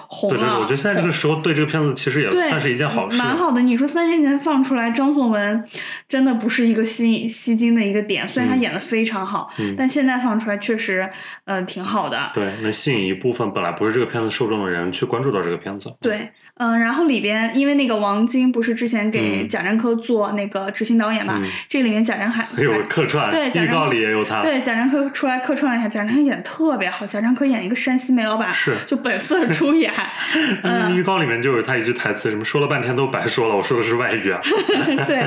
红了。对对，我觉得现在这个时候对这个片子其实也算是一件好事，蛮好的。你说三年前放出来，张颂文真的不是一个吸吸睛的一个点，虽然他演的非常好，但现在放出来确实，嗯，挺好的。对，能吸引一部分本来不是这个片子受众的人去关注到这个片子。对，嗯，然后里边因为那个王晶不是之前给贾樟柯做那个执行导演嘛，这里面贾樟还 有客串，对，预告里也有他，对，贾樟柯出来客串一下，贾樟柯演特别好，贾樟柯演一个山西煤老板，是就本色出 演。嗯，预告里面就有他一句台词，什么说了半天都白说了，我说的是外语啊。对，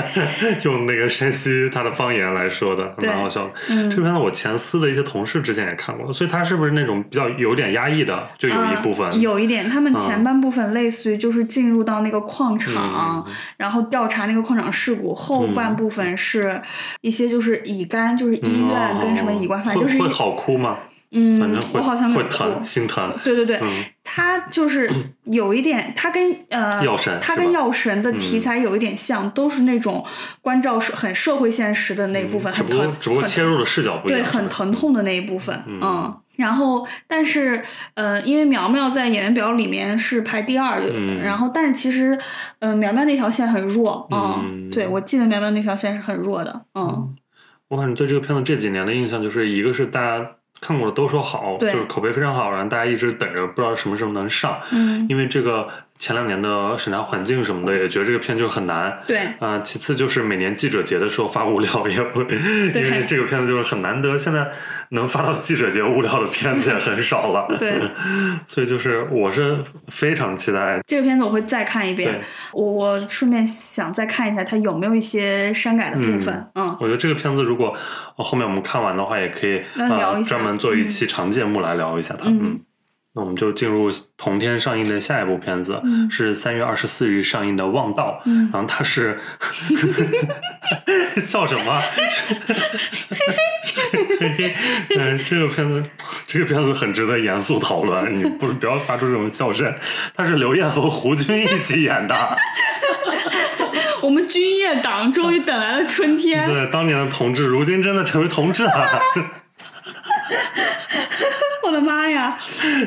用那个山西他的方言来说的，蛮好笑的。这片子我前司的一些同事之前也看过，所以他是不是那种比较有点压抑的？就有一部分，有一点，他们前半部分类似于就是进入到那个矿场，然后调查那个矿场事故；后半部分是一些就是乙肝，就是医院跟什么乙肝，反正就是会好哭吗？嗯，我好像会疼，心疼。对对对，他就是有一点，他跟呃，药神，他跟药神的题材有一点像，都是那种关照是很社会现实的那一部分，很疼，只不过切入的视角不一样，对，很疼痛的那一部分，嗯。然后，但是，呃，因为苗苗在演员表里面是排第二的，然后，但是其实，嗯，苗苗那条线很弱啊。对，我记得苗苗那条线是很弱的。嗯，我感觉对这个片子这几年的印象就是，一个是大家看过的都说好，就是口碑非常好，然后大家一直等着不知道什么时候能上。嗯，因为这个。前两年的审查环境什么的，也觉得这个片就很难。对，啊，其次就是每年记者节的时候发物料也会，因为这个片子就是很难得，现在能发到记者节物料的片子也很少了。对，所以就是我是非常期待这个片子，我会再看一遍。我我顺便想再看一下它有没有一些删改的部分。嗯，我觉得这个片子如果后面我们看完的话，也可以聊专门做一期长节目来聊一下它。嗯。那我们就进入同天上映的下一部片子，是三月二十四日上映的《望道》。然后它是 笑什么？嗯，这个片子，这个片子很值得严肃讨论。你不不要发出这种笑声。它是刘烨和胡军一起演的。我们军业党终于等来了春天。对，当年的同志，如今真的成为同志了。我的妈呀！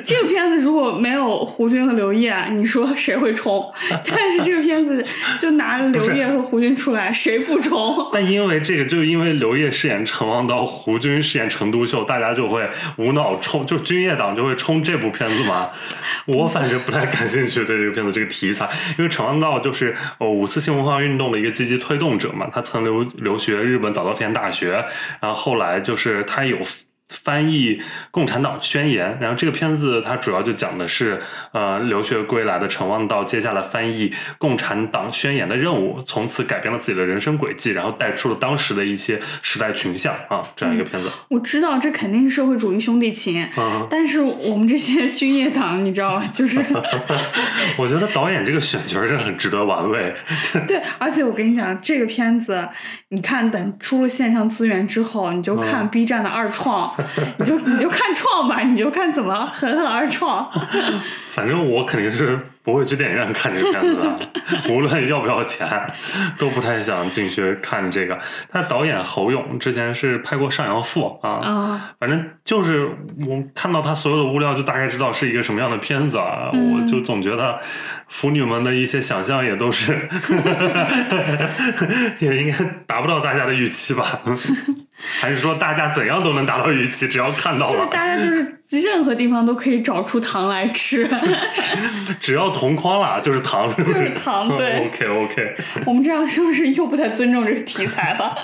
这个片子如果没有胡军和刘烨，你说谁会冲？但是这个片子就拿刘烨和胡军出来，谁不冲？但因为这个，就因为刘烨饰演陈王道，胡军饰演陈独秀，大家就会无脑冲，就军业党就会冲这部片子嘛。我反正不太感兴趣对这个片子这个题材，因为陈王道就是呃五四新文化运动的一个积极推动者嘛，他曾留留学日本早稻田大学，然后后来就是他有。翻译《共产党宣言》，然后这个片子它主要就讲的是，呃，留学归来的陈望道接下来翻译《共产党宣言》的任务，从此改变了自己的人生轨迹，然后带出了当时的一些时代群像啊，这样一个片子。我知道这肯定是社会主义兄弟情，但是我们这些军业党，你知道吧？就是，我觉得导演这个选角是很值得玩味。对，而且我跟你讲，这个片子，你看等出了线上资源之后，你就看 B 站的二创。你就你就看创吧，你就看怎么狠狠二创。反正我肯定是。不会去电影院看这个片子，无论要不要钱，都不太想进去看这个。他导演侯勇之前是拍过《上阳赋》啊，反正就是我看到他所有的物料，就大概知道是一个什么样的片子啊。我就总觉得腐女们的一些想象也都是，也应该达不到大家的预期吧？还是说大家怎样都能达到预期？只要看到了，大家就是任何地方都可以找出糖来吃，只要。同框了，就是糖，就是糖，对。OK OK，我们这样是不是又不太尊重这个题材了？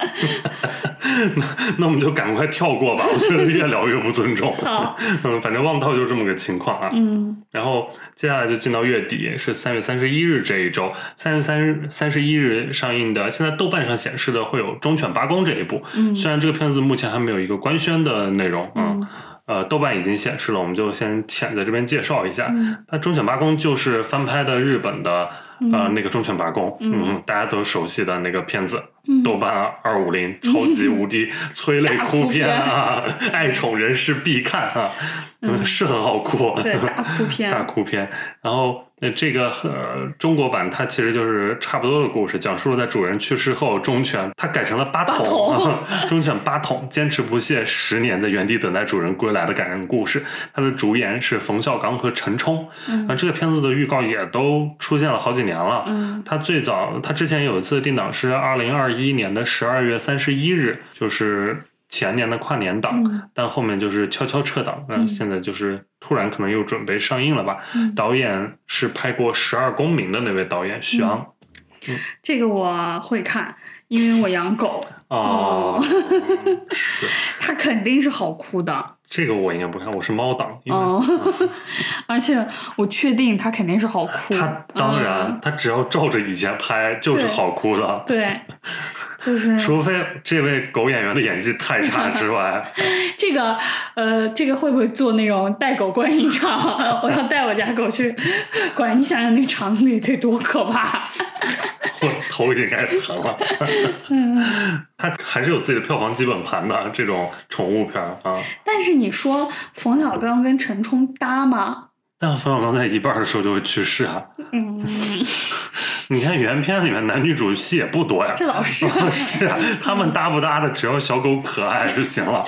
那那我们就赶快跳过吧，我觉得越聊越不尊重。好，嗯，反正望套就这么个情况啊。嗯。然后接下来就进到月底，是三月三十一日这一周，三月三日三十一日上映的。现在豆瓣上显示的会有《忠犬八公》这一部，嗯，虽然这个片子目前还没有一个官宣的内容，嗯，呃，豆瓣已经显示了，我们就先浅在这边介绍一下。嗯。它《忠犬八公》就是翻拍的日本的呃嗯那个《忠犬八公》，嗯。嗯，大家都熟悉的那个片子，嗯豆瓣二五零，超级无敌 催泪哭片啊，爱宠人士必看啊，嗯。是很好哭，对大哭片。大哭片。然后呃，这个呃中国版它其实就是差不多的故事，讲述了在主人去世后，忠犬它改成了八八筒筒，忠犬八筒坚持不懈十年，在原地等待主人归来的感人故事。它的主演是冯小刚和陈冲，嗯。啊，这个片子的预告也都出现了好几年了。嗯。它最早，它之前有一次定档是二零二一年的十二月三十一日，就是前年的跨年档，嗯。但后面就是悄悄撤档，嗯，嗯。现在就是突然可能又准备上映了吧。嗯，导演是拍过《十二公民》的那位导演徐昂。这个我会看，因为我养狗，哦，是。它肯定是好哭的。这个我应该不看，我是猫党，因为哦，而且我确定他肯定是好哭。他当然嗯，他只要照着以前拍就是好哭的，对，就是除非这位狗演员的演技太差之外，这个呃，这个会不会做那种带狗观影场？我要带我家狗去观，你想想那场里得多可怕。我头已经开始疼了。嗯，他还是有自己的票房基本盘的这种宠物片啊。但是你说冯小刚跟陈冲搭吗？但冯小刚在一半的时候就会去世啊。嗯，你看原片里面男女主戏也不多呀。这老是是 啊，他们搭不搭的，只要小狗可爱就行了。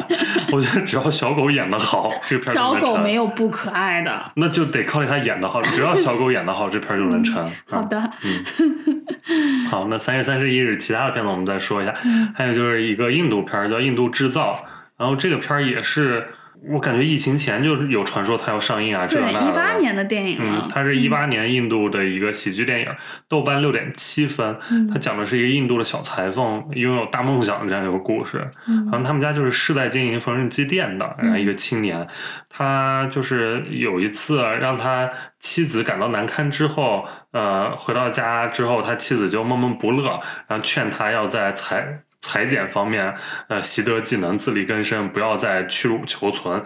我觉得只要小狗演的好，这片就小狗没有不可爱的。那就得靠他演的好。只要小狗演的好，这片就能成。好的，嗯，好，那三月三十一日，其他的片子我们再说一下。嗯还有就是一个印度片儿叫《印度制造》，然后这个片儿也是我感觉疫情前就有传说它要上映啊，这对，那的。一八年的电影了嗯，。它是一八年印度的一个喜剧电影，豆瓣六点七分。嗯它讲的是一个印度的小裁缝拥有大梦想的这样一个故事。嗯好像他们家就是世代经营缝纫机店的，然后一个青年，他就是有一次让他妻子感到难堪之后，呃，回到家之后，他妻子就闷闷不乐，然后劝他要在裁裁剪方面，呃，习得技能，自力更生，不要再屈辱求存，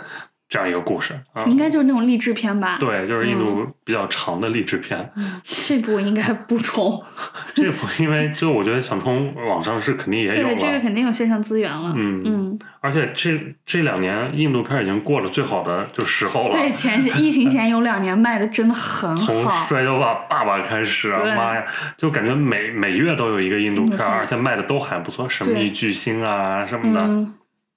这样一个故事啊。应该就是那种励志片吧？对，就是印度比较长的励志片。嗯，这部应该不冲。这部因为就我觉得想冲网上是肯定也有对，这个肯定有线上资源了。嗯嗯，而且这这两年印度片已经过了最好的就时候了。对，前些疫情前有两年卖的真的很从好。摔跤吧爸爸开始啊，妈呀，就感觉每每月都有一个印度片儿，印度片而且卖的都还不错，神秘巨星啊什么的，嗯，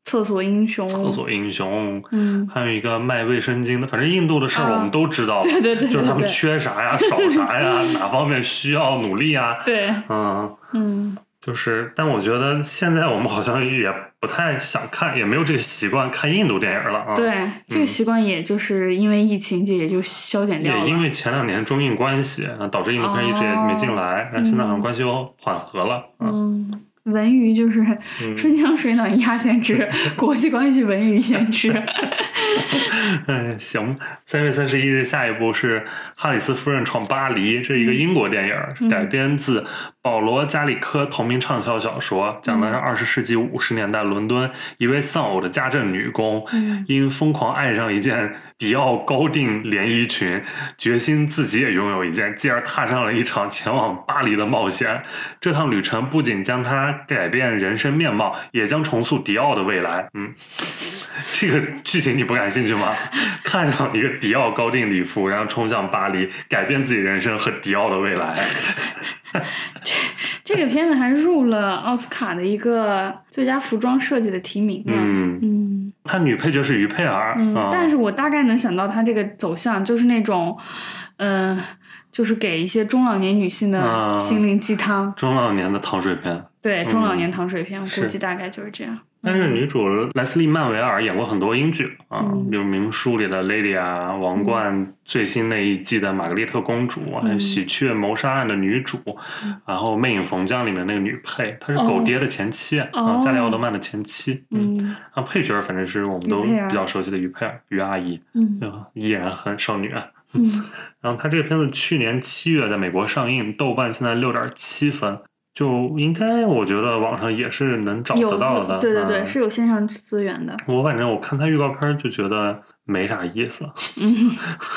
厕所英雄。厕所英雄，嗯，还有一个卖卫生巾的，反正印度的事儿啊。我们都知道。了，对对对就是他们缺啥呀，少啥呀，哪方面需要努力啊，对，嗯。嗯，就是，但我觉得现在我们好像也不太想看，也没有这个习惯看印度电影了啊。，对，这个习惯也就是因为疫情，这也就消减掉了。也因为前两年中印关系，啊导致印度片一直也没进来，然后现在好像关系又缓和了。嗯，文娱就是嗯。春江水暖鸭先知，国际关系文娱先知。哎，行，三月三十一日，下一部是《哈里斯夫人闯巴黎》，这是一个英国电影，嗯。改编自保罗·加里科同名畅销小说，讲的是二十世纪五十年代伦敦一位丧偶的家政女工，嗯。因疯狂爱上一件迪奥高定连衣裙，决心自己也拥有一件，继而踏上了一场前往巴黎的冒险。这趟旅程不仅将她改变人生面貌，也将重塑迪奥的未来。嗯。这个剧情你不感兴趣吗？看上一个迪奥高定礼服，然后冲向巴黎，改变自己人生和迪奥的未来。这 这个片子还入了奥斯卡的一个最佳服装设计的提名呢。嗯，嗯他女配角是于佩儿，嗯啊，但是我大概能想到他这个走向，就是那种，嗯、就是给一些中老年女性的啊心灵鸡汤。中老年的糖水片。对，中老年糖水片，我估计大概就是这样。但是女主莱斯利·曼维尔演过很多英剧啊，嗯。比如《名书》里的 Lady 啊，《王冠》最新那一季的玛格丽特公主，还有《喜鹊谋杀案》的女主，嗯。然后《魅影逢将》里面那个女配，她是狗爹的前妻啊，哦。加里奥德曼的前妻。嗯。啊，配角反正是我们都比较熟悉的于佩尔，于阿姨，嗯？依然很少女啊。嗯。然后她这个片子去年七月在美国上映，豆瓣现在六点七分，就应该我觉得网上也是能找得到的。对对对，嗯是有线上资源的。我反正我看他预告片就觉得没啥意思，嗯，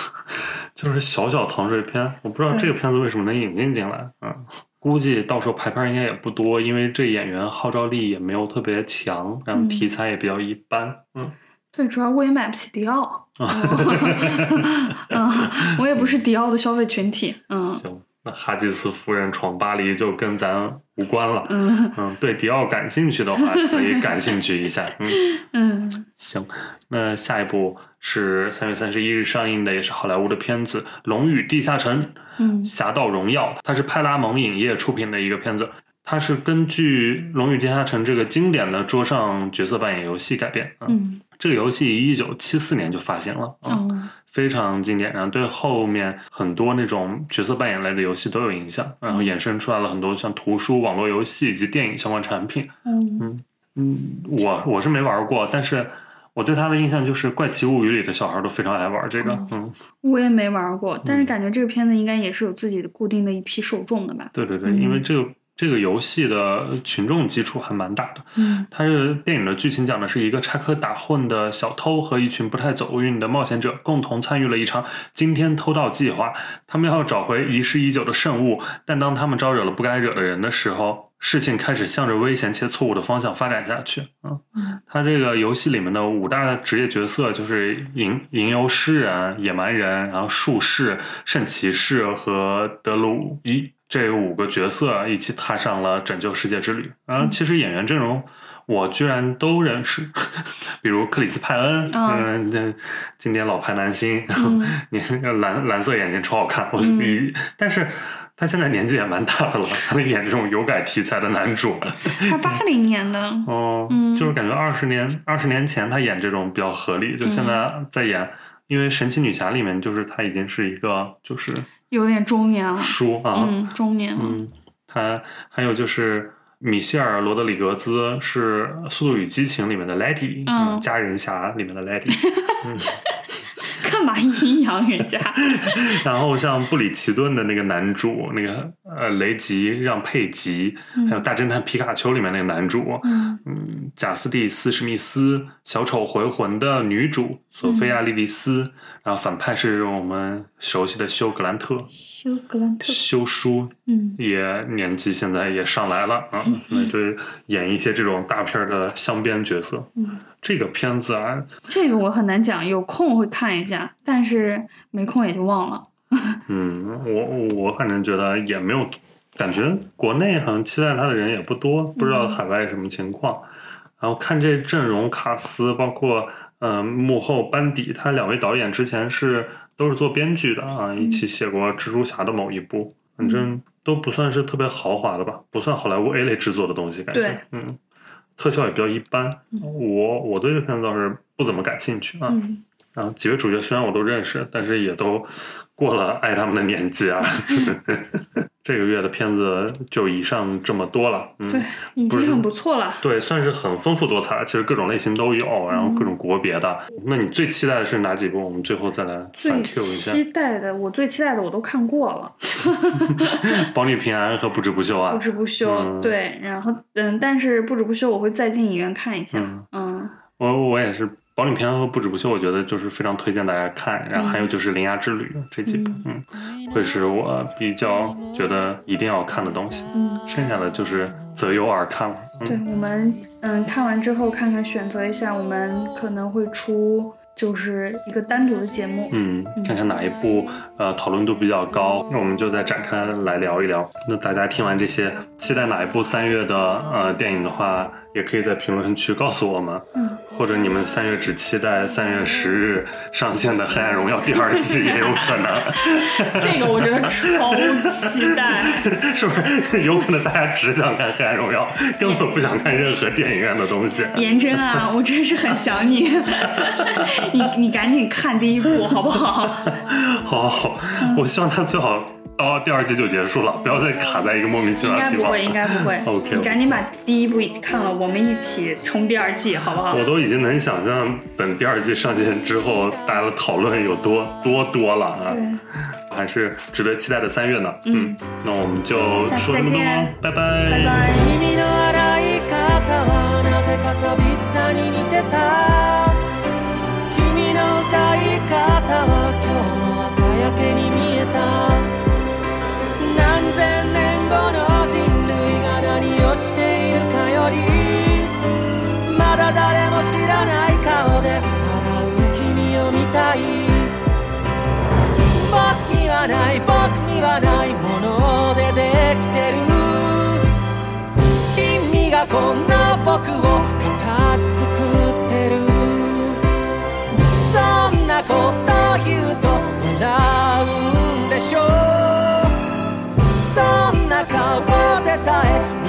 就是小小糖水片。我不知道这个片子为什么能引进进来，嗯，估计到时候排片应该也不多，因为这演员号召力也没有特别强，然后嗯题材也比较一般，嗯。对，主要我也买不起迪奥。嗯，我也不是迪奥的消费群体。嗯行，那哈吉斯夫人闯巴黎就跟咱无关了。嗯嗯，对迪奥感兴趣的话，可以感兴趣一下。嗯，嗯 行，那下一部是三月三十一日上映的，也是好莱坞的片子《龙与地下城：嗯侠盗荣耀》，它是派拉蒙影业出品的一个片子。它是根据《龙与地下城》这个经典的桌上角色扮演游戏改编。嗯，嗯这个游戏一九七四年就发行了。嗯哦非常经典，然后对后面很多那种角色扮演类的游戏都有影响，然后衍生出来了很多像图书、网络游戏以及电影相关产品。嗯嗯，我我是没玩过，但是我对他的印象就是《怪奇物语》里的小孩都非常爱玩这个。嗯，我也没玩过，但是嗯感觉这个片子应该也是有自己的固定的一批受众的吧？对对对，嗯因为这个这个游戏的群众基础还蛮大的。嗯它是电影的剧情讲的是一个插科打诨的小偷和一群不太走运的冒险者共同参与了一场惊天偷盗计划。他们要找回遗失已久的圣物，但当他们招惹了不该惹的人的时候，事情开始向着危险且错误的方向发展下去。啊嗯，它这个游戏里面的五大职业角色就是吟吟游诗人、野蛮人，然后术士、圣骑士和德鲁伊。这五个角色一起踏上了拯救世界之旅。然后，其实演员阵容我居然都认识，比如克里斯派恩，嗯嗯，那经典老牌男星，然后嗯蓝蓝色眼睛超好看，我嗯，但是他现在年纪也蛮大的了，他能演这种有改题材的男主，他八零年的，哦，嗯。就是感觉二十年二十年前他演这种比较合理，就现在在演。因为神奇女侠里面，就是他已经是一个就是有点中年了。叔啊，嗯，中年了。嗯，他还有就是米歇尔·罗德里格兹是《速度与激情》里面的 Letty，嗯家人侠里面的 Letty，嗯，干嘛阴阳人家？然后像布里奇顿的那个男主，那个呃雷吉让佩吉，还有大侦探皮卡丘里面那个男主，嗯嗯，贾斯蒂斯·史密斯，小丑回魂的女主索菲亚·莉莉丝，然后反派是我们熟悉的休·格兰特，休格兰特。休叔嗯也年纪现在也上来了啊，现在就是演一些这种大片儿的镶边角色。嗯，这个片子啊，这个我很难讲，有空会看一下，但是没空也就忘了。嗯，我我反正觉得也没有感觉，国内好像期待他的人也不多，不知道海外什么情况。然后看这阵容卡斯，包括嗯、呃幕后班底，他两位导演之前是都是做编剧的啊，一起写过蜘蛛侠的某一部，反正都不算是特别豪华的吧，不算好莱坞 A 类制作的东西，感觉嗯，特效也比较一般。我我对这片子倒是不怎么感兴趣啊。嗯然后几位主角虽然我都认识，但是也都过了爱他们的年纪啊。这个月的片子就以上这么多了，嗯，对，已经很不错了。对，算是很丰富多彩，其实各种类型都有，然后各种国别的。那你最期待的是哪几部？我们最后再来最反 Q 一下，期待的，我最期待的我都看过了，《保你平安》和《不止不休》啊不。止不休。嗯对，然后嗯，但是不止不休我会再进影院看一下。嗯嗯我我也是，《保你平安》和《不止不休》，我觉得就是非常推荐大家看。然后还有就是《铃芽之旅》这几部，嗯，会是我比较觉得一定要看的东西。嗯，剩下的就是择优而看了。对嗯，我们嗯看完之后看看选择一下，我们可能会出就是一个单独的节目。嗯，看看哪一部呃讨论度比较高，那我们就再展开来聊一聊。那大家听完这些，期待哪一部三月的呃电影的话，也可以在评论区告诉我们。嗯，或者你们三月只期待三月十日上线的《黑暗荣耀》第二季也有可能，这个我觉得超期待。是不是？有可能大家只想看《黑暗荣耀》，根本不想看任何电影院的东西。颜真啊，我真是很想你，你你赶紧看第一部好不好？好好好，我希望他最好到第二季就结束了，不要再卡在一个莫名其妙的地方。应该不会，应该不会。OK，你赶紧把第一部看了，我们一起冲第二季，好不好我？都已经能想象，等第二季上线之后，大家的讨论有多多多了啊！对，还是值得期待的三月呢。嗯，那我们就说这么多。拜拜。たい。僕にはない僕にはないものでできてる。君がこんな僕を形作ってる。そんなこと言うと笑うんでしょ。うそんな顔でさえ